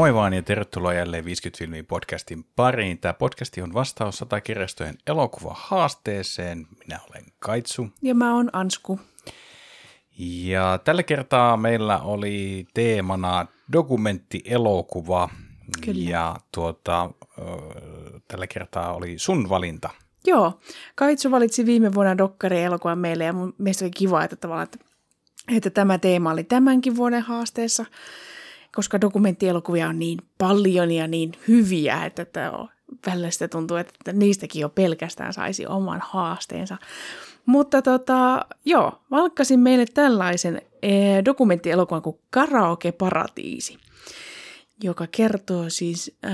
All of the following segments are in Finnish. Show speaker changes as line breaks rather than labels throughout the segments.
Moi vaan ja tervetuloa jälleen 50 filmin podcastin pariin. Tämä podcasti on vastaus 100 kirjastojen elokuva haasteeseen. Minä olen Kaitsu.
Ja mä oon Ansku.
Ja tällä kertaa meillä oli teemana dokumenttielokuva.
Kyllä.
Ja tuota, tällä kertaa oli sun valinta.
Joo, Kaitsu valitsi viime vuonna dokkari elokuvan meille ja mun mielestä oli kiva, että tavallaan, että, että tämä teema oli tämänkin vuoden haasteessa, koska dokumenttielokuvia on niin paljon ja niin hyviä, että, välillä sitä tuntuu, että niistäkin jo pelkästään saisi oman haasteensa. Mutta tota, joo, valkkasin meille tällaisen eh, dokumenttielokuvan kuin Karaoke Paratiisi, joka kertoo siis äh,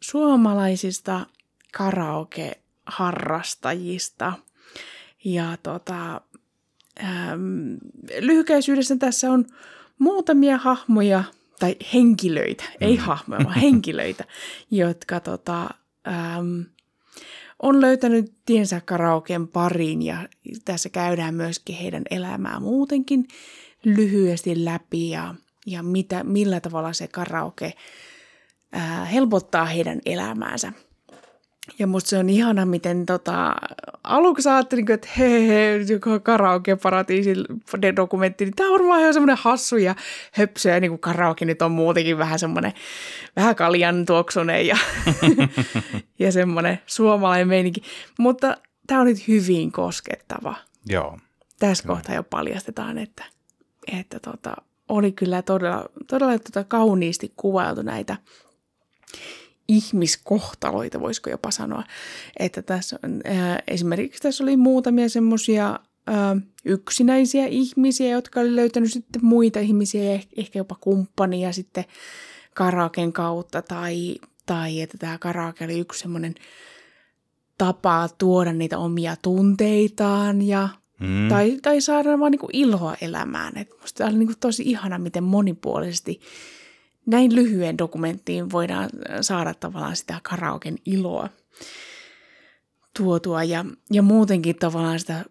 suomalaisista karaoke-harrastajista. Ja tota, ähm, lyhykäisyydessä tässä on muutamia hahmoja, tai henkilöitä, ei hahmoja, vaan henkilöitä, jotka tota, ähm, on löytänyt tiensä karaoken pariin ja tässä käydään myöskin heidän elämää muutenkin lyhyesti läpi ja, ja mitä, millä tavalla se karaoke ää, helpottaa heidän elämäänsä. Ja musta se on ihana, miten tota, aluksi ajattelin, että he, he, joku karaoke-paratiisi dokumentti, niin tämä on varmaan ihan semmoinen hassu ja höpsö, ja niin kuin karaoke nyt on muutenkin vähän semmoinen, vähän kaljan tuoksunen ja, ja semmoinen suomalainen meininki. Mutta tämä on nyt hyvin koskettava.
Joo.
Tässä kohtaa jo paljastetaan, että, että tota, oli kyllä todella, todella tota kauniisti kuvailtu näitä ihmiskohtaloita, voisiko jopa sanoa. Että tässä on, ää, esimerkiksi tässä oli muutamia semmoisia yksinäisiä ihmisiä, jotka oli löytänyt sitten muita ihmisiä ja eh- ehkä jopa kumppania sitten karaoken kautta tai, tai että tämä karaoke oli yksi semmoinen tapa tuoda niitä omia tunteitaan ja
Mm.
tai, tai saada vaan niinku iloa elämään. Et musta tämä oli niinku tosi ihana, miten monipuolisesti näin lyhyen dokumenttiin voidaan saada tavallaan sitä karaoken iloa tuotua ja, ja muutenkin tavallaan sitä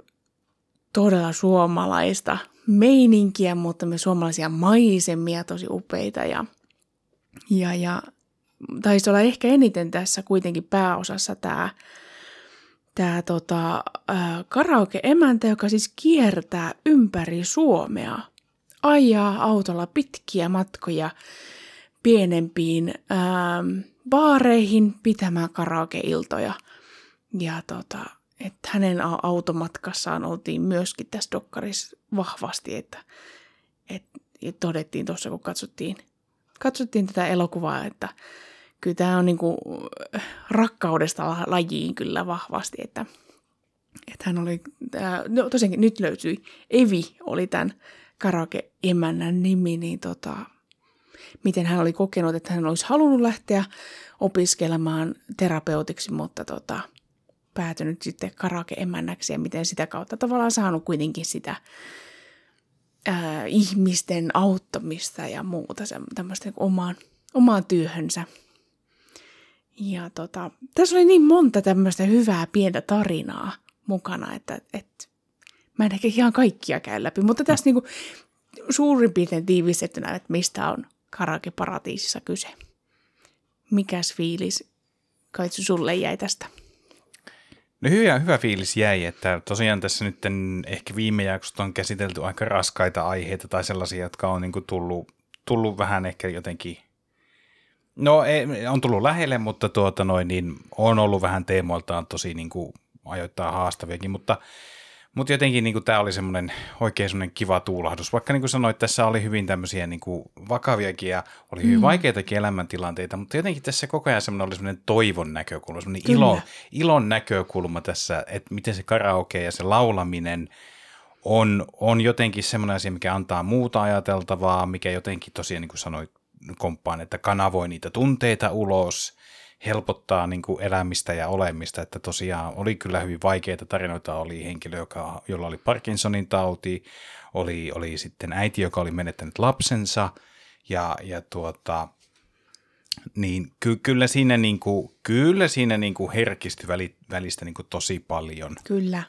todella suomalaista meininkiä, mutta myös suomalaisia maisemia tosi upeita ja, ja, ja taisi olla ehkä eniten tässä kuitenkin pääosassa tämä tämä tota, ää, karaoke-emäntä, joka siis kiertää ympäri Suomea, ajaa autolla pitkiä matkoja pienempiin ää, baareihin pitämään karaoke-iltoja. Ja tota, että hänen au- automatkassaan oltiin myöskin tässä dokkarissa vahvasti, että, että todettiin tuossa, kun katsottiin, katsottiin tätä elokuvaa, että kyllä tämä on niinku rakkaudesta la- lajiin kyllä vahvasti, että, että hän oli, tää, no tosiaankin nyt löytyi, Evi oli tämän karaoke-emännän nimi, niin tota, miten hän oli kokenut, että hän olisi halunnut lähteä opiskelemaan terapeutiksi, mutta tota, päätynyt sitten karaoke-emännäksi ja miten sitä kautta tavallaan saanut kuitenkin sitä ää, ihmisten auttamista ja muuta se, tämmöistä niin omaan, omaan työhönsä. Ja tota, tässä oli niin monta tämmöistä hyvää pientä tarinaa mukana, että, että mä en ehkä ihan kaikkia käy läpi, mutta tässä niinku suurin piirtein tiivistettynä, että mistä on karaoke-paratiisissa kyse. Mikäs fiilis Kaitsu sulle jäi tästä?
No hyvä, hyvä fiilis jäi, että tosiaan tässä nyt ehkä viime jaksosta on käsitelty aika raskaita aiheita tai sellaisia, jotka on niin tullut, tullut vähän ehkä jotenkin, no ei, on tullut lähelle, mutta tuota noin, niin on ollut vähän teemoiltaan tosi niin kuin ajoittaa haastaviakin, mutta, mutta jotenkin niin tämä oli semmoinen oikein semmoinen kiva tuulahdus, vaikka niin kuin sanoit, tässä oli hyvin tämmöisiä niin kuin vakaviakin ja oli hyvin mm. vaikeitakin elämäntilanteita, mutta jotenkin tässä koko ajan semmoinen oli semmoinen toivon näkökulma, semmoinen
Kyllä.
ilo, ilon näkökulma tässä, että miten se karaoke ja se laulaminen on, on jotenkin semmoinen asia, mikä antaa muuta ajateltavaa, mikä jotenkin tosiaan, niin kuin sanoit, komppaan, että kanavoi niitä tunteita ulos, helpottaa niin kuin elämistä ja olemista, että tosiaan oli kyllä hyvin vaikeita tarinoita, oli henkilö, joka, jolla oli Parkinsonin tauti, oli, oli sitten äiti, joka oli menettänyt lapsensa, ja, ja tuota, niin ky, kyllä siinä, niin kuin, kyllä siinä niin kuin herkistyi väli, välistä niin kuin tosi paljon.
Kyllä.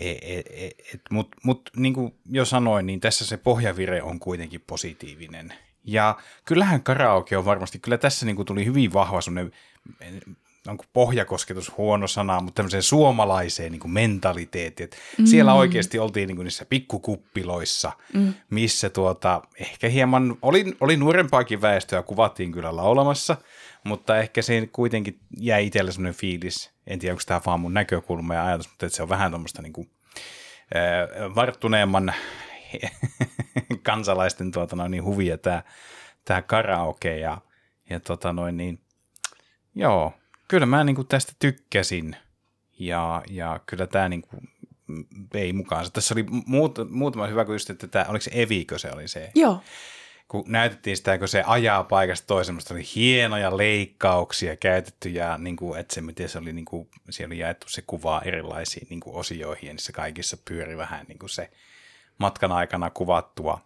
E, e, e, Mutta mut, niin kuin jo sanoin, niin tässä se pohjavire on kuitenkin positiivinen. Ja kyllähän karaoke on varmasti, kyllä tässä niin kuin tuli hyvin vahva semmoinen, onko pohjakosketus huono sana, mutta tämmöiseen suomalaiseen niin kuin mentaliteettiin. Että mm. Siellä oikeasti oltiin niin kuin niissä pikkukuppiloissa, mm. missä tuota, ehkä hieman, oli, oli nuorempaakin väestöä, kuvattiin kyllä laulamassa, mutta ehkä siinä kuitenkin jäi itselle semmoinen fiilis, en tiedä onko tämä vaan mun näkökulma ja ajatus, mutta että se on vähän tuommoista niin kuin, äh, varttuneemman kansalaisten tuota, noin, niin huvia tämä, tämä karaoke ja, ja tota noin, niin, joo, kyllä mä niin kuin tästä tykkäsin ja, ja kyllä tämä niin kuin vei mukaan. Tässä oli muut, muutama hyvä, kun just, että tämä, oliko se Evikö se oli se?
Joo.
Kun näytettiin sitä, kun se ajaa paikasta toiseen, oli hienoja leikkauksia käytetty ja niin kuin, että se, miten se oli, niin kuin, siellä oli jaettu se kuvaa erilaisiin niin kuin osioihin ja niissä kaikissa pyöri vähän niin kuin se matkan aikana kuvattua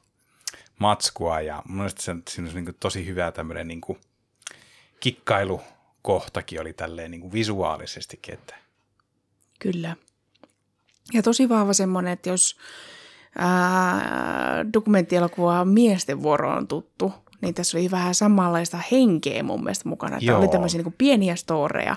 matskua ja mun se, siinä on niin tosi hyvä tämmöinen niin kuin kikkailukohtakin oli tälleen niin kuin visuaalisestikin. Että.
Kyllä. Ja tosi vahva semmoinen, että jos ää, dokumenttielokuva miesten vuoro on tuttu, niin tässä oli vähän samanlaista henkeä mun mielestä mukana. Että oli tämmöisiä niin kuin pieniä storeja,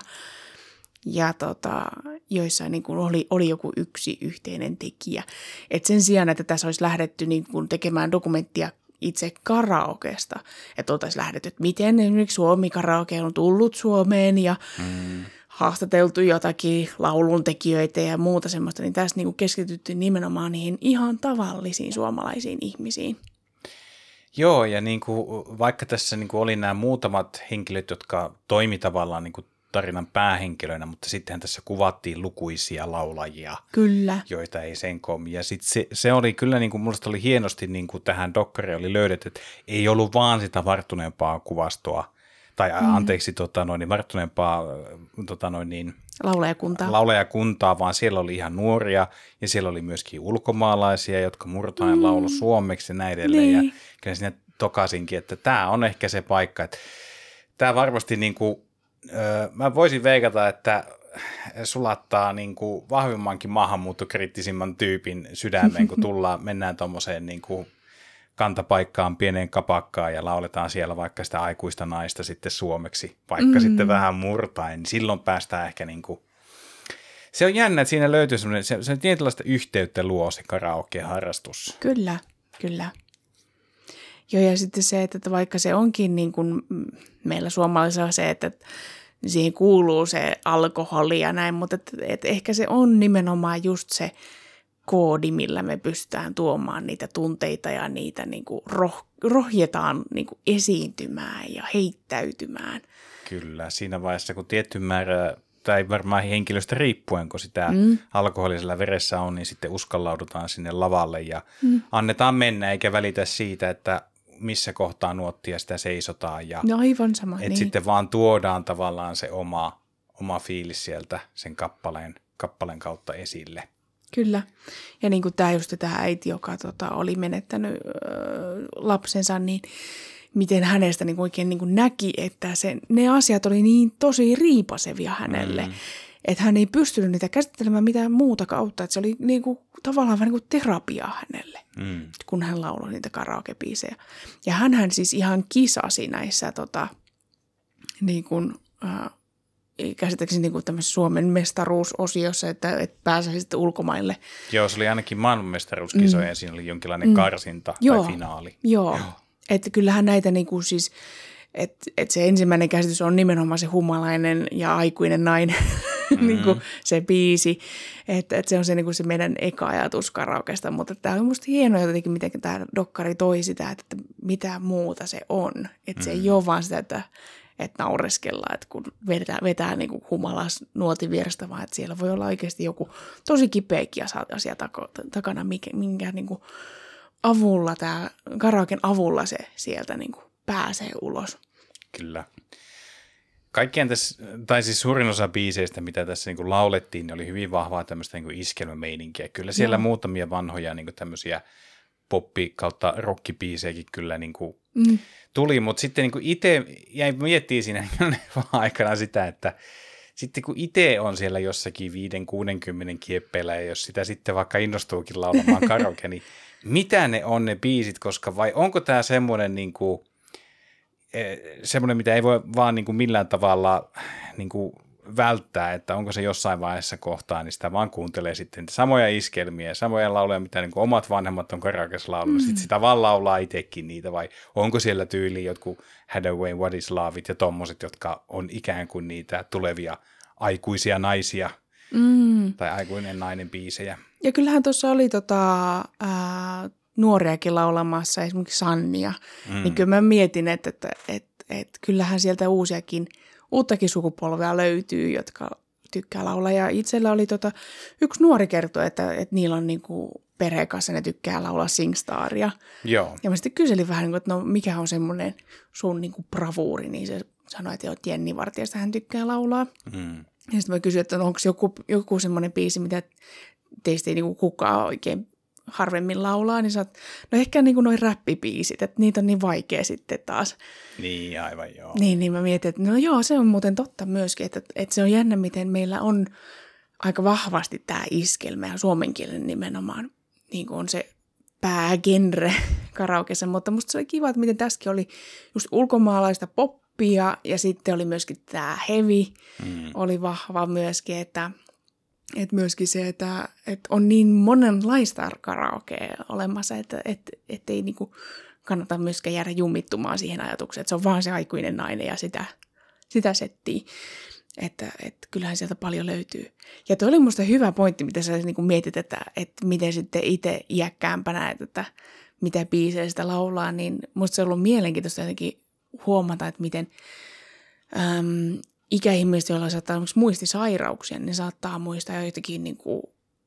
ja tota, joissa niin kuin oli, oli joku yksi yhteinen tekijä. Et sen sijaan, että tässä olisi lähdetty niin kuin tekemään dokumenttia itse karaokesta, että oltaisiin lähdetty, että miten esimerkiksi Suomi karaoke on tullut Suomeen ja mm. haastateltu jotakin lauluntekijöitä ja muuta semmoista, niin tässä niin kuin keskityttiin nimenomaan niihin ihan tavallisiin suomalaisiin ihmisiin.
Joo, ja niin kuin, vaikka tässä niin kuin oli nämä muutamat henkilöt, jotka toimi tavallaan niin kuin tarinan päähenkilöinä, mutta sittenhän tässä kuvattiin lukuisia laulajia,
kyllä.
joita ei sen komi. Ja sit se, se, oli kyllä, niin kuin, minusta oli hienosti niin kuin tähän dokkariin oli löydetty, että ei ollut vaan sitä varttuneempaa kuvastoa, tai mm. anteeksi, tota, noin, niin varttuneempaa tota, noin, niin,
laulajakuntaa.
laulajakuntaa, vaan siellä oli ihan nuoria ja siellä oli myöskin ulkomaalaisia, jotka murtaen mm. laulo suomeksi ja näin edelleen. Niin. Ja kyllä sinne tokasinkin, että tämä on ehkä se paikka, että tämä varmasti niin kuin, mä voisin veikata, että sulattaa niin kuin vahvimmankin maahanmuuttokriittisimmän tyypin sydämeen, kun tullaan, mennään tuommoiseen niin kuin kantapaikkaan, pieneen kapakkaan ja lauletaan siellä vaikka sitä aikuista naista sitten suomeksi, vaikka mm. sitten vähän murtain, niin silloin päästään ehkä niin kuin se on jännä, että siinä löytyy semmoinen, se, se tietynlaista yhteyttä luo se karaoke-harrastus.
Kyllä, kyllä. Joo, ja sitten se, että vaikka se onkin niin kuin meillä suomalaisilla se, että siihen kuuluu se alkoholi ja näin, mutta et, et ehkä se on nimenomaan just se koodi, millä me pystytään tuomaan niitä tunteita ja niitä niin kuin roh, rohjetaan niin kuin esiintymään ja heittäytymään.
Kyllä, siinä vaiheessa kun tietty määrä tai varmaan henkilöstä riippuen, kun sitä mm. alkoholisella veressä on, niin sitten uskallaudutaan sinne lavalle ja mm. annetaan mennä, eikä välitä siitä, että missä kohtaa nuottia sitä seisotaan. Ja,
no aivan sama,
että
niin.
sitten vaan tuodaan tavallaan se oma, oma fiilis sieltä sen kappaleen, kappaleen kautta esille.
Kyllä. Ja niin kuin tämä just tämä äiti, joka tota, oli menettänyt ö, lapsensa, niin miten hänestä niin oikein niin kuin näki, että se, ne asiat oli niin tosi riipasevia hänelle. Mm että hän ei pystynyt niitä käsittelemään mitään muuta kautta, että se oli niin kuin, tavallaan vähän niin kuin terapia hänelle, mm. kun hän lauloi niitä karaokebiisejä. Ja hän siis ihan kisasi näissä tota, niin kuin, äh, käsittääkseni niin kuin Suomen mestaruusosiossa, että, että pääsee sitten ulkomaille.
Joo, se oli ainakin maailmanmestaruuskisoja mm. ja siinä oli jonkinlainen mm. karsinta Joo. tai finaali.
Joo, Joo. että kyllähän näitä niin kuin siis että et se ensimmäinen käsitys on nimenomaan se humalainen ja aikuinen nainen, mm-hmm. niin kuin se biisi. Että et se on se, niin kuin se meidän eka ajatus karaokesta. Mutta tämä on musta hienoa jotenkin, miten tämä dokkari toi sitä, että, että mitä muuta se on. Että mm-hmm. se ei mm-hmm. ole vaan sitä, että, että naureskellaan, että kun vetää, vetää niin kuin humalas nuotin vierestä, vaan että siellä voi olla oikeasti joku tosi kipeäkin asia takana, minkä, minkä niin kuin avulla, tämä karaoken avulla se sieltä niin kuin pääsee ulos.
Kyllä. Kaikkien tässä, tai siis suurin osa biiseistä, mitä tässä niin kuin laulettiin, niin oli hyvin vahvaa tämmöistä niin iskelmämeininkiä. Kyllä siellä Joo. muutamia vanhoja niin tämmöisiä poppi- kautta rockibiisejäkin kyllä niin kuin mm. tuli, mutta sitten niin itse jäin miettimään siinä aikana sitä, että sitten kun itse on siellä jossakin 5-60 kieppeillä ja jos sitä sitten vaikka innostuukin laulamaan karaoke, niin mitä ne on ne biisit, koska vai onko tämä semmoinen niin kuin – semmoinen, mitä ei voi vaan niin kuin millään tavalla niin kuin välttää, että onko se jossain vaiheessa kohtaa, niin sitä vaan kuuntelee sitten samoja iskelmiä, samoja lauleja, mitä niin kuin omat vanhemmat on karakes laulunut, mm. sitten sitä vaan laulaa itsekin niitä, vai onko siellä tyyli jotkut Hadaway, What is Love ja tommoset, jotka on ikään kuin niitä tulevia aikuisia naisia, mm. tai aikuinen nainen biisejä.
Ja kyllähän tuossa oli tota, ää, nuoriakin laulamassa, esimerkiksi Sannia, mm. niin kyllä mä mietin, että, että, että, että kyllähän sieltä uusiakin – uuttakin sukupolvea löytyy, jotka tykkää laulaa. Ja itsellä oli tota, yksi nuori kertoi, että, että niillä on niinku perheen kanssa, ne tykkää laulaa Singstaria.
Joo.
Ja mä sitten kyselin vähän, niinku, että no mikä on semmoinen sun niinku bravuuri, niin se sanoi, että joo, Jenni Vartijasta hän tykkää laulaa. Mm. Ja sitten mä kysyin, että no, onko joku, joku semmoinen biisi, mitä teistä ei niinku kukaan oikein harvemmin laulaa, niin sä oot, no ehkä niin kuin noin räppipiisit, että niitä on niin vaikea sitten taas.
Niin, aivan joo.
Niin, niin mä mietin, että no joo, se on muuten totta myöskin, että, että se on jännä, miten meillä on aika vahvasti tämä iskelmä ja suomen kielen nimenomaan niin kuin on se päägenre karaokeessa, mutta musta se oli kiva, että miten tässäkin oli just ulkomaalaista poppia ja sitten oli myöskin tämä heavy, mm. oli vahva myöskin, että et myöskin se, että, että on niin monenlaista karaokea olemassa, että et, et ei niinku kannata myöskään jäädä jumittumaan siihen ajatukseen, että se on vaan se aikuinen nainen ja sitä, sitä settiä. Että, että kyllähän sieltä paljon löytyy. Ja tuo oli musta hyvä pointti, mitä sä niin mietit, että, että miten sitten itse iäkkäämpänä, että, että mitä biisejä sitä laulaa, niin musta se on ollut mielenkiintoista jotenkin huomata, että miten äm, ikäihmiset, joilla saattaa esimerkiksi muistisairauksia, niin saattaa muistaa joitakin niin kuin,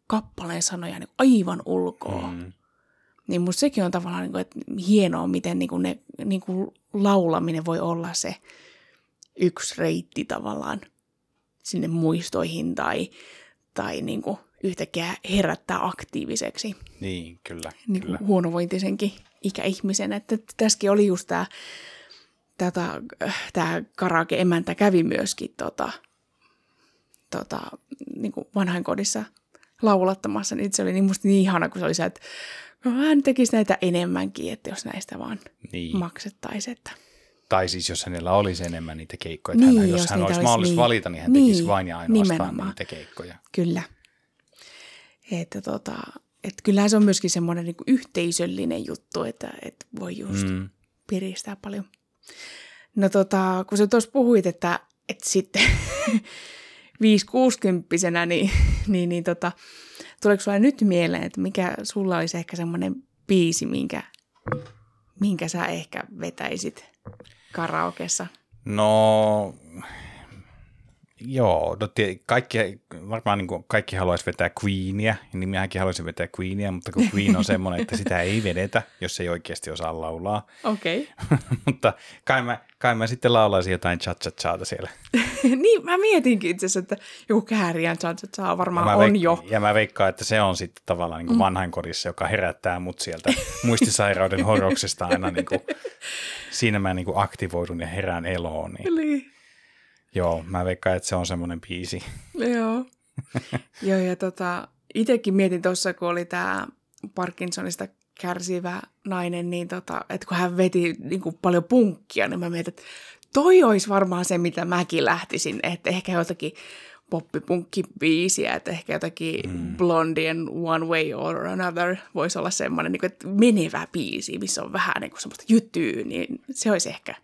kappaleen sanoja niin aivan ulkoa. Mm. Niin musta sekin on tavallaan niin kuin, että hienoa, miten niin kuin ne, niin kuin laulaminen voi olla se yksi reitti tavallaan sinne muistoihin tai, tai niin kuin yhtäkkiä herättää aktiiviseksi.
Niin, kyllä.
Niin
kyllä.
huonovointisenkin ikäihmisen. Että tässäkin oli just tämä tätä, tämä karaoke-emäntä kävi myöskin tota, tota, niin kuin vanhainkodissa laulattamassa, niin se oli niin musta niin ihana, kun se oli se, että hän tekisi näitä enemmänkin, että jos näistä vaan niin. maksettaisiin. Että.
Tai siis jos hänellä olisi enemmän niitä keikkoja, niin, hän, jos, jos hän olisi mahdollista niin. valita, niin hän niin, tekisi vain ja ainoastaan nimenomaan. niitä keikkoja.
Kyllä. Että tota, että kyllähän se on myöskin semmoinen niin yhteisöllinen juttu, että, että voi just mm. piristää paljon. No tota, kun sä tuossa puhuit, että, että sitten 5-60 niin, niin, niin tota, tuleeko sulla nyt mieleen, että mikä sulla olisi ehkä semmoinen biisi, minkä, minkä sä ehkä vetäisit karaokessa?
No, Joo, no kaikki, varmaan niin kuin kaikki haluaisi vetää Queenia, niin minäkin haluaisin vetää Queenia, mutta kun Queen on semmoinen, että sitä ei vedetä, jos ei oikeasti osaa laulaa.
Okei. Okay.
mutta kai mä, kai mä sitten laulaisin jotain cha cha chaata siellä.
niin, mä mietinkin itse asiassa, että joku kääriän cha cha cha varmaan on veik- jo.
Ja mä veikkaan, että se on sitten tavallaan niin kuin mm. vanhainkodissa, joka herättää mut sieltä muistisairauden horoksesta aina niin kuin, siinä mä niin kuin aktivoidun ja herään eloon. Niin. Eli Joo, mä veikkaan, että se on semmoinen biisi.
Joo. Joo, ja tota, itsekin mietin tuossa, kun oli tämä Parkinsonista kärsivä nainen, niin tota, että kun hän veti niin kuin paljon punkkia, niin mä mietin, että toi olisi varmaan se, mitä mäkin lähtisin, että ehkä jotakin poppipunkkibiisiä, että ehkä jotakin mm. Blondien One Way or Another voisi olla semmoinen niin kuin, että menevä biisi, missä on vähän niin kuin semmoista jytyä, niin se olisi ehkä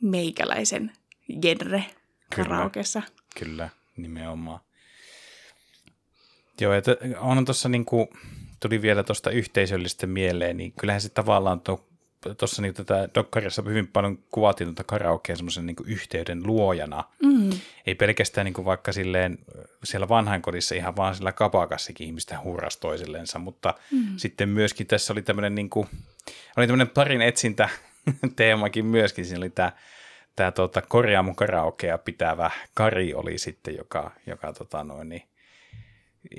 meikäläisen genre karaokeessa.
Kyllä, nimenomaan. Joo, että on tuossa niin kuin, tuli vielä tuosta yhteisöllistä mieleen, niin kyllähän se tavallaan tuossa niin tätä Dokkarissa hyvin paljon kuvattiin tuota karaokea semmoisen niin yhteyden luojana. Mm. Ei pelkästään niin kuin vaikka silleen siellä vanhainkodissa ihan vaan sillä kapakassakin ihmistä hurras toisillensa, mutta mm. sitten myöskin tässä oli tämmöinen niin kuin, oli tämmöinen parin etsintä teemakin myöskin. Siinä oli tämä tämä tota, korjaamu karaokea pitävä Kari oli sitten, joka, joka tota noin, niin,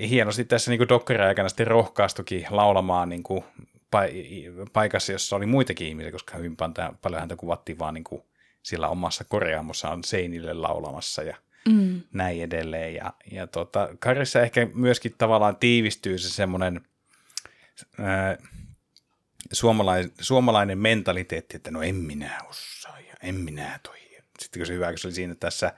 hienosti tässä niin dokkari-aikana sitten rohkaistukin laulamaan niin kuin, paikassa, jossa oli muitakin ihmisiä, koska hyvin paljon häntä kuvattiin vaan niin kuin, sillä omassa korjaamossaan seinille laulamassa ja mm. näin edelleen. Ja, ja tota, Karissa ehkä myöskin tavallaan tiivistyy se semmoinen suomalainen, suomalainen mentaliteetti, että no en minä osaa en minä toi. Sitten kun se hyvä, kun se oli siinä tässä,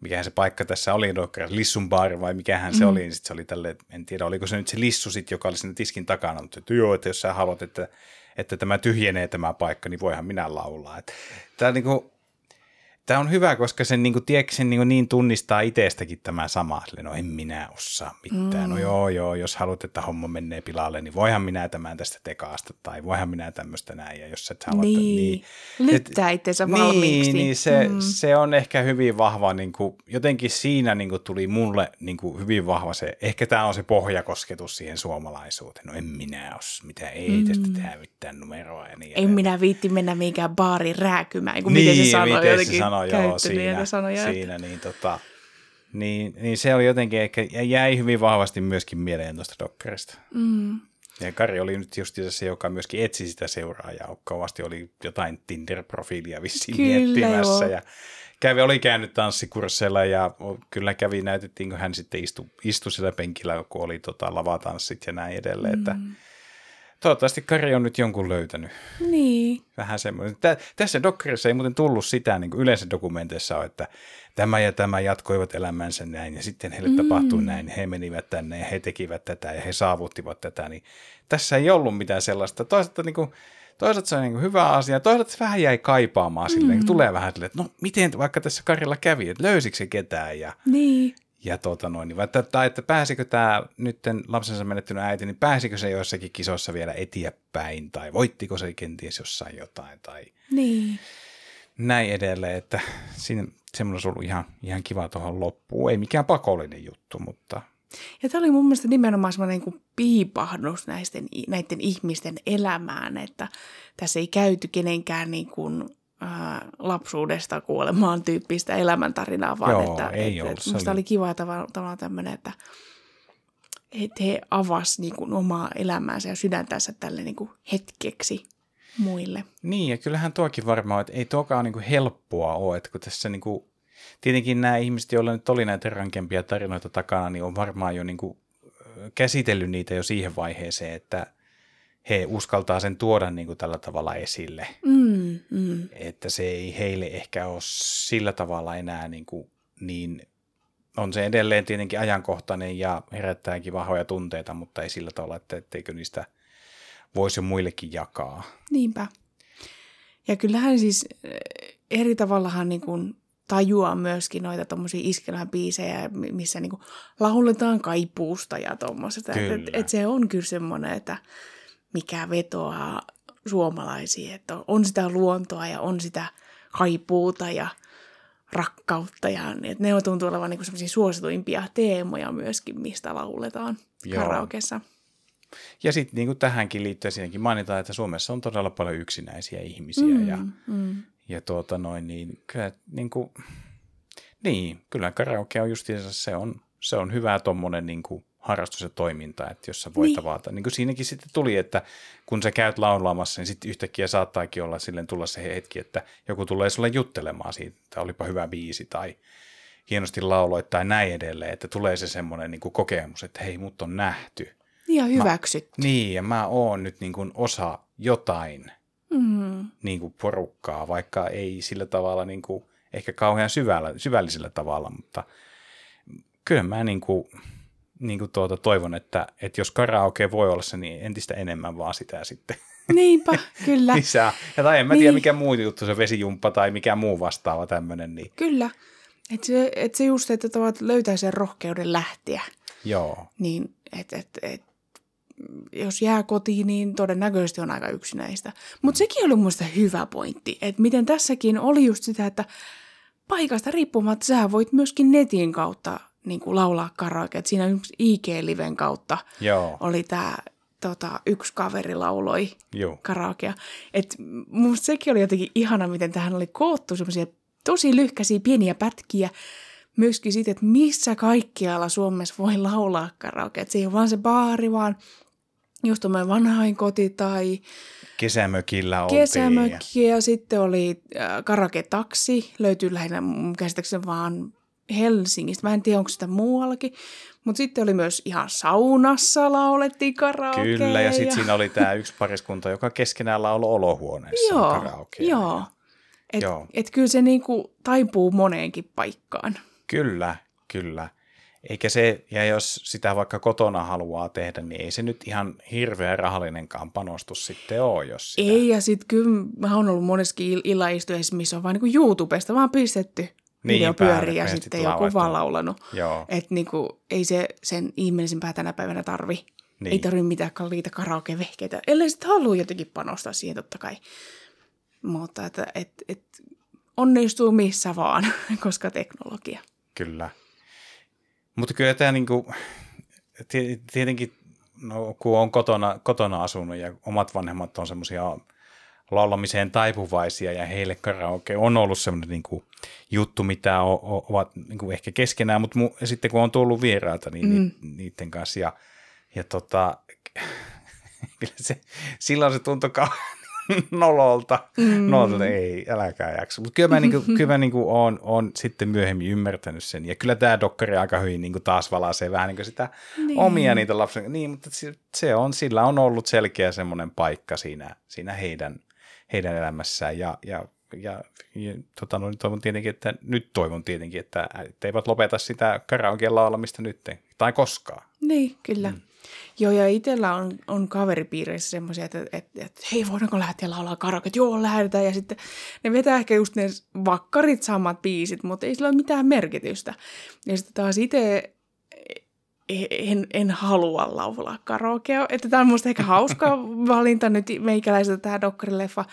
mikähän se paikka tässä oli, Lissun baari vai mikähän se mm. oli, niin sitten se oli tälle, en tiedä, oliko se nyt se Lissu sitten, joka oli siinä tiskin takana, mutta että joo, että jos sä haluat, että, että tämä tyhjenee tämä paikka, niin voihan minä laulaa. Että, tämä niin kuin, Tämä on hyvä, koska sen, niin kuin, tiedätkö, sen niin, niin tunnistaa itsestäkin tämä sama. Sille, no en minä osaa mitään. No mm. No joo, joo, jos haluat, että homma menee pilalle, niin voihan minä tämän tästä tekaasta, tai voihan minä tämmöistä näin. Ja jos et halua,
niin. niin. Lyttää itsensä
niin,
valmiiksi.
Niin, se, mm. se on ehkä hyvin vahva, niin kuin, jotenkin siinä niin kuin, tuli mulle niin kuin, hyvin vahva se, ehkä tämä on se pohjakosketus siihen suomalaisuuteen. No en minä osaa, mitä ei mm. tästä tehdä mitään numeroa. Ja niin
en minä viitti mennä mihinkään baariin rääkymään, kun niin, miten se sanoo
miten
jotenkin. Se
sanoo sanoi, joo, siinä, sanoja, siinä niin, tota, niin, niin, se oli jotenkin ehkä, jäi hyvin vahvasti myöskin mieleen tuosta dokkarista. Mm. Ja Kari oli nyt just se, joka myöskin etsi sitä seuraajaa. Kovasti oli jotain Tinder-profiilia vissiin kyllä, miettimässä. Joo. Ja kävi, oli käynyt tanssikursseilla ja kyllä kävi, näytettiin, kun hän sitten istui, istui sillä penkillä, kun oli tota, lavatanssit ja näin edelleen. Mm. Että Toivottavasti Kari on nyt jonkun löytänyt.
Niin.
Vähän semmoinen. Tä, tässä dokkarissa ei muuten tullut sitä, niin kuin yleensä dokumenteissa on, että tämä ja tämä jatkoivat elämänsä näin ja sitten heille mm. tapahtui näin. He menivät tänne ja he tekivät tätä ja he saavuttivat tätä. Niin tässä ei ollut mitään sellaista. Toisaalta, niin kuin, toisaalta se on niin hyvä asia, toisaalta se vähän jäi kaipaamaan silleen, mm. tulee vähän silleen, että no miten vaikka tässä Karilla kävi, että löysikö se ketään ja
niin.
Ja tuota noin, niin, että, tai että pääsikö tämä nyt lapsensa menettänyt äiti, niin pääsikö se joissakin kisoissa vielä eteenpäin, tai voittiko se kenties jossain jotain, tai
niin.
näin edelleen, että siinä semmoinen olisi ollut ihan, ihan kiva tuohon loppuun. Ei mikään pakollinen juttu, mutta...
Ja tämä oli mun mielestä nimenomaan semmoinen niin piipahdus näisten, näiden ihmisten elämään, että tässä ei käyty kenenkään niin kuin ää, lapsuudesta kuolemaan tyyppistä elämäntarinaa, vaan
Joo,
että,
ei
että, että musta oli kiva tavallaan, tavallaan tämmöinen, että, että he avas niin kuin, omaa elämäänsä ja sydäntänsä tälle niin kuin, hetkeksi muille.
Niin, ja kyllähän tuokin varmaan, että ei tuokaan niin kuin helppoa ole, että kun tässä niin kuin, tietenkin nämä ihmiset, joilla nyt oli näitä rankempia tarinoita takana, niin on varmaan jo niin kuin, käsitellyt niitä jo siihen vaiheeseen, että he uskaltaa sen tuoda niin kuin tällä tavalla esille.
Mm, mm.
Että se ei heille ehkä ole sillä tavalla enää niin, kuin, niin on se edelleen tietenkin ajankohtainen ja herättääkin vahvoja tunteita, mutta ei sillä tavalla, että etteikö niistä voisi muillekin jakaa.
Niinpä. Ja kyllähän siis eh, eri tavallahan niin kuin tajuaa myöskin noita tuommoisia iskelmäbiisejä, missä niin kuin lauletaan kaipuusta ja tuommoisesta. Että et, et se on kyllä semmoinen, että mikä vetoaa suomalaisiin, että on sitä luontoa ja on sitä kaipuuta ja rakkautta. Ja, että ne on tuntuu olevan niin sellaisia suosituimpia teemoja myöskin, mistä lauletaan Joo. karaokeessa.
Ja sitten niin tähänkin liittyen siinäkin mainitaan, että Suomessa on todella paljon yksinäisiä ihmisiä. Mm, ja, mm. ja tuota noin, niin kyllä, niin, kuin, niin, kyllä karaoke on justiinsa, se on, se on hyvä tuommoinen niin kuin, harrastus ja toiminta, että jos sä voit niin. tavata. Niin kuin siinäkin sitten tuli, että kun sä käyt laulamassa, niin sitten yhtäkkiä saattaakin olla silleen tulla se hetki, että joku tulee sulle juttelemaan siitä, että olipa hyvä biisi tai hienosti lauloit tai näin edelleen, että tulee se semmoinen niin kokemus, että hei, mut on nähty.
Ja hyväksytty.
Mä, niin, ja mä oon nyt niin kuin osa jotain
mm.
niin kuin porukkaa, vaikka ei sillä tavalla niin kuin, ehkä kauhean syvällä, syvällisellä tavalla, mutta kyllä mä niin kuin, niin kuin tuota, toivon, että, että jos karaoke voi olla se, niin entistä enemmän vaan sitä sitten.
Niinpä, kyllä.
Lisää. Ja tai en mä niin. tiedä, mikä muu juttu, se vesijumppa tai mikä muu vastaava tämmöinen. Niin.
Kyllä. Että se, et se just, että tavat löytää sen rohkeuden lähteä.
Joo.
Niin, että et, et, jos jää kotiin, niin todennäköisesti on aika yksinäistä. Mutta sekin oli mun hyvä pointti, että miten tässäkin oli just sitä, että paikasta riippumatta sä voit myöskin netin kautta niin kuin laulaa karaoke. Et siinä yksi IG-liven kautta
Joo.
oli tämä tota, yksi kaveri lauloi
Joo.
karaokea. Et musta sekin oli jotenkin ihana, miten tähän oli koottu semmoisia tosi lyhkäisiä pieniä pätkiä, myöskin siitä, että missä kaikkialla Suomessa voi laulaa karaoke. Et se ei ole vaan se baari, vaan just vanhain koti tai
kesämökillä oltiin.
Kesämökki ja, ja sitten oli äh, karaoke-taksi, löytyy lähinnä käsittääkseni vaan Helsingistä. Mä en tiedä, onko sitä muuallakin. Mutta sitten oli myös ihan saunassa laulettiin karaokea.
Kyllä, ja sitten siinä oli tämä yksi pariskunta, joka keskenään lauloi olohuoneessa
joo,
karaokea.
Joo, Et,
Joo.
et kyllä se niinku taipuu moneenkin paikkaan.
Kyllä, kyllä. Eikä se, ja jos sitä vaikka kotona haluaa tehdä, niin ei se nyt ihan hirveän rahallinenkaan panostus sitten ole, jos sitä...
Ei, ja sitten kyllä mä oon ollut moneskin il- illaistuessa, missä on vaan niinku YouTubesta vaan pistetty
Niin,
video
päälle,
pyörii ja sitten joku
laulettu.
vaan laulanut. Että niinku, ei se sen ihmeellisempää tänä päivänä tarvi.
Niin.
Ei tarvi mitään kalliita karaoke-vehkeitä, ellei sitten halua jotenkin panostaa siihen totta kai. Mutta että et, et, onnistuu missä vaan, koska teknologia.
kyllä. Mutta kyllä tämä niinku, tie- tietenkin, no, kun on kotona, kotona asunut ja omat vanhemmat on semmoisia laulamiseen taipuvaisia ja heille karaoke on ollut semmoinen niinku juttu, mitä o, o, ovat niinku ehkä keskenään, mutta mu, sitten kun on tullut vierailta niin mm. ni, niiden kanssa ja, ja tota, kyllä se, silloin se tuntui kauhean nololta. Mm. Nololta, ei, äläkää jaksa. Mutta kyllä mä, niinku, kyllä mä niinku oon, oon sitten myöhemmin ymmärtänyt sen. Ja kyllä tämä dokkari aika hyvin niinku taas valaisee vähän niinku sitä niin. omia niitä lapsen. Niin, mutta se, se on, sillä on ollut selkeä semmoinen paikka siinä, siinä heidän, heidän elämässään. Ja, ja, ja, ja tota, no, toivon tietenkin, että nyt toivon tietenkin, että, eivät lopeta sitä karaokean laulamista nyt tai koskaan.
Niin, kyllä. Mm. Joo, ja itsellä on, on kaveripiireissä semmoisia, että, että, että hei, voidaanko lähteä laulaa karaoke? Joo, lähdetään. Ja sitten ne vetää ehkä just ne vakkarit samat biisit, mutta ei sillä ole mitään merkitystä. Ja sitten taas itse en, en halua laulaa karaokea. Että tämä on musta ehkä hauska valinta nyt meikäläiseltä tämä dokkarileffa.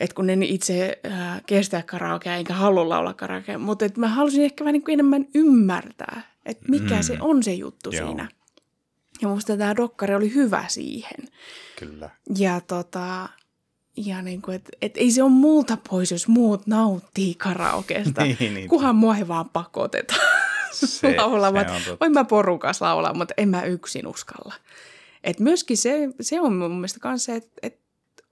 Että kun en itse äh, kestä karaokea enkä halua laulaa karaokea, mutta et mä halusin ehkä vähän niin kuin enemmän ymmärtää, että mikä mm. se on se juttu
Joo.
siinä. Ja musta tämä dokkari oli hyvä siihen.
Kyllä.
Ja tota, ja niin kuin, että et ei se ole multa pois, jos muut nauttii karaokeesta.
Niin, niin.
Kunhan mua ei vaan pakoteta
Se-
laulamaan.
se.
Voin mä porukas laulaa, mutta en mä yksin uskalla. Et myöskin se, se on mun mielestä kanssa, että et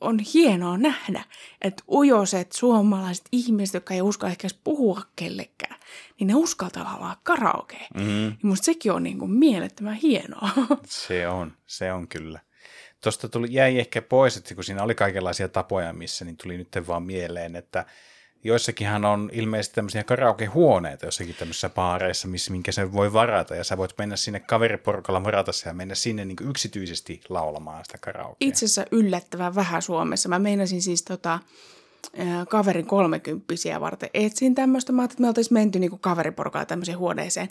on hienoa nähdä, että ujoset suomalaiset ihmiset, jotka ei uskalla ehkä puhua kellekään, niin ne uskaltaa laulaa karaokea.
Mm,
Ja musta sekin on niin kuin mielettömän hienoa.
se on, se on kyllä. Tuosta tuli, jäi ehkä pois, että kun siinä oli kaikenlaisia tapoja, missä, niin tuli nyt vaan mieleen, että joissakinhan on ilmeisesti tämmöisiä karaokehuoneita jossakin tämmöisissä baareissa, missä, minkä sen voi varata, ja sä voit mennä sinne kaveriporukalla varata ja mennä sinne niin yksityisesti laulamaan sitä karaokea.
Itse asiassa yllättävän vähän Suomessa. Mä meinasin siis tota, kaverin kolmekymppisiä varten etsin tämmöistä. Mä ajattelin, että me oltaisiin menty niin kaveriporukalla tämmöiseen huoneeseen.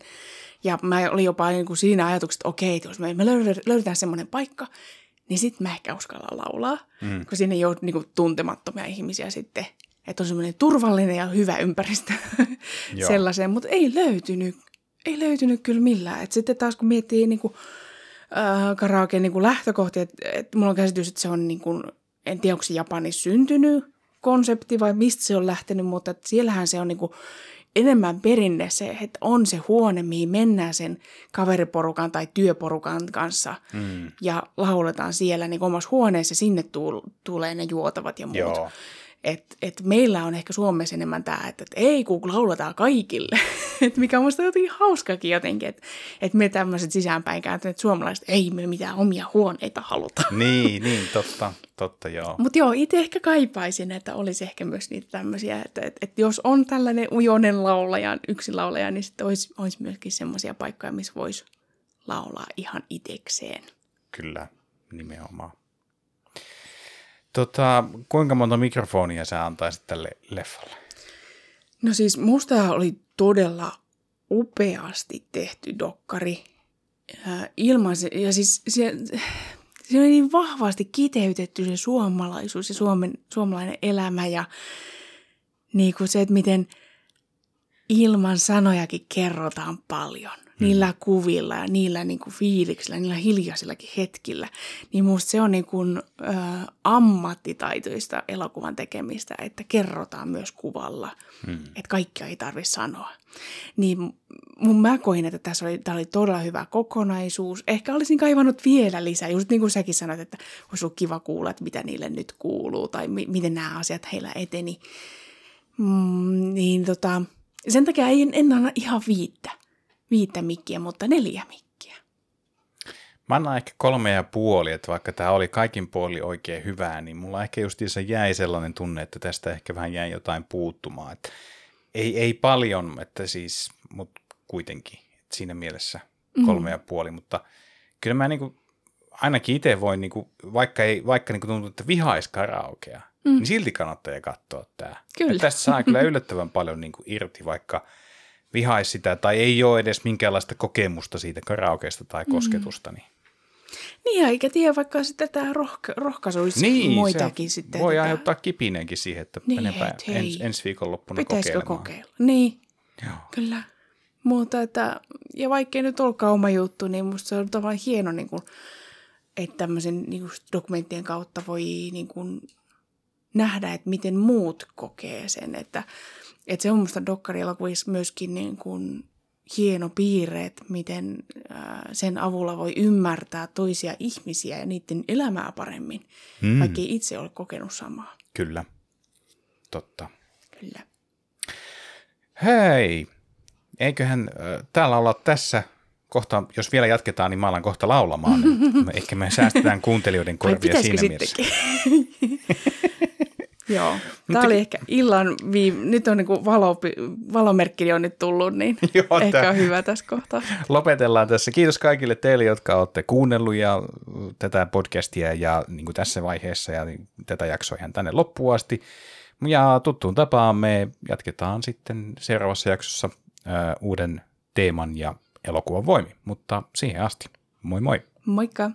Ja mä olin jopa niin kuin siinä ajatuksessa, että okei, jos me, me löydetään semmoinen paikka, niin sitten mä ehkä uskallan laulaa. Mm. Kun sinne ei ole niin kuin tuntemattomia ihmisiä sitten. Että on semmoinen turvallinen ja hyvä ympäristö
Joo.
sellaiseen. Mutta ei löytynyt, ei löytynyt kyllä millään. Et sitten taas kun miettii niin kuin, äh, karaoke niin kuin lähtökohtia, että et mulla on käsitys, että se on niin kuin, en tiedä onko se Japanissa syntynyt konsepti vai mistä se on lähtenyt, mutta siellähän se on niin kuin enemmän perinne se, että on se huone, mihin mennään sen kaveriporukan tai työporukan kanssa mm. ja lauletaan siellä niin omassa huoneessa, sinne tul- tulee ne juotavat ja muut.
Joo.
Et, et meillä on ehkä Suomessa enemmän tämä, että, että ei kun lauletaan kaikille, et mikä on musta jotenkin hauskakin jotenkin, että et me tämmöiset sisäänpäin kääntyneet suomalaiset, ei me mitään omia huoneita haluta.
Niin, niin, totta, totta joo.
Mutta joo, itse ehkä kaipaisin, että olisi ehkä myös niitä tämmöisiä, että, että, että jos on tällainen ujonen laulaja, yksin laulaja, niin sitten olisi, olisi myöskin semmoisia paikkoja, missä voisi laulaa ihan itekseen.
Kyllä, nimenomaan. Tota, kuinka monta mikrofonia sä antaisit tälle leffalle?
No siis musta oli todella upeasti tehty dokkari. Ää, ilman se, ja siis se, se oli niin vahvasti kiteytetty se suomalaisuus ja Suomen, suomalainen elämä ja niin kuin se, että miten ilman sanojakin kerrotaan paljon. Niillä kuvilla ja niillä niin kuin fiiliksillä, niillä hiljaisillakin hetkillä. Niin musta se on niin kuin, ö, ammattitaitoista elokuvan tekemistä, että kerrotaan myös kuvalla. Hmm. Että kaikkia ei tarvitse sanoa. Niin mun mä koin, että tässä oli, tää oli todella hyvä kokonaisuus. Ehkä olisin kaivannut vielä lisää, just niin kuin säkin sanoit, että olisi ollut kiva kuulla, että mitä niille nyt kuuluu tai mi- miten nämä asiat heillä eteni. Mm, niin tota, sen takia en, en anna ihan viittä, viittä mikkiä, mutta neljä mikkiä.
Mä annan ehkä kolme ja puoli, että vaikka tämä oli kaikin puoli oikein hyvää, niin mulla ehkä justiinsa jäi sellainen tunne, että tästä ehkä vähän jäi jotain puuttumaan. Että ei, ei paljon, että siis, mutta kuitenkin. Että siinä mielessä kolme ja puoli, mutta kyllä mä niinku, ainakin itse voin, niinku, vaikka, ei, vaikka niinku tuntuu, että vihais karaokea, mm. niin silti kannattaa katsoa tämä.
Kyllä.
Tästä saa kyllä yllättävän paljon niinku irti, vaikka vihaisi sitä tai ei ole edes minkäänlaista kokemusta siitä karaokeesta tai kosketusta. Niin.
Niin, eikä tiedä, vaikka sitten tämä rohka- rohkaisuisi
Niin,
muitakin sitten.
voi
tätä-
aiheuttaa kipineenkin siihen, että
Niin,
menepä
et
ens, ensi viikonloppuna
Pitäisikö
kokeilemaan.
kokeilla? Niin,
Joo.
kyllä. Mutta että, ja vaikka ei nyt olekaan oma juttu, niin musta se on tavallaan hieno, niin kuin, että tämmöisen niin kuin dokumenttien kautta voi niin kuin, nähdä, että miten muut kokee sen. Että, että se on musta dokkarielokuvissa myöskin niin kuin, hieno piirre, että miten sen avulla voi ymmärtää toisia ihmisiä ja niiden elämää paremmin,
Mm,
vaikka ei itse ole kokenut samaa.
Kyllä, totta.
Kyllä.
Hei, eiköhän äh, täällä olla tässä kohta, jos vielä jatketaan, niin mä alan kohta laulamaan. Niin ehkä me säästetään kuuntelijoiden korvia siinä mielessä.
Joo. Tämä oli ehkä illan viime... Nyt on niinku valo, valomerkki on nyt tullut, niin
Joo,
ehkä
tää-
on hyvä tässä kohtaa.
Lopetellaan tässä. Kiitos kaikille teille, jotka olette kuunnellut ja tätä podcastia ja niin kuin tässä vaiheessa ja tätä jaksoa ihan tänne loppuun asti. Ja tuttuun tapaan me jatketaan sitten seuraavassa jaksossa uuden teeman ja elokuvan voimi. Mutta siihen asti, moi moi!
Moikka!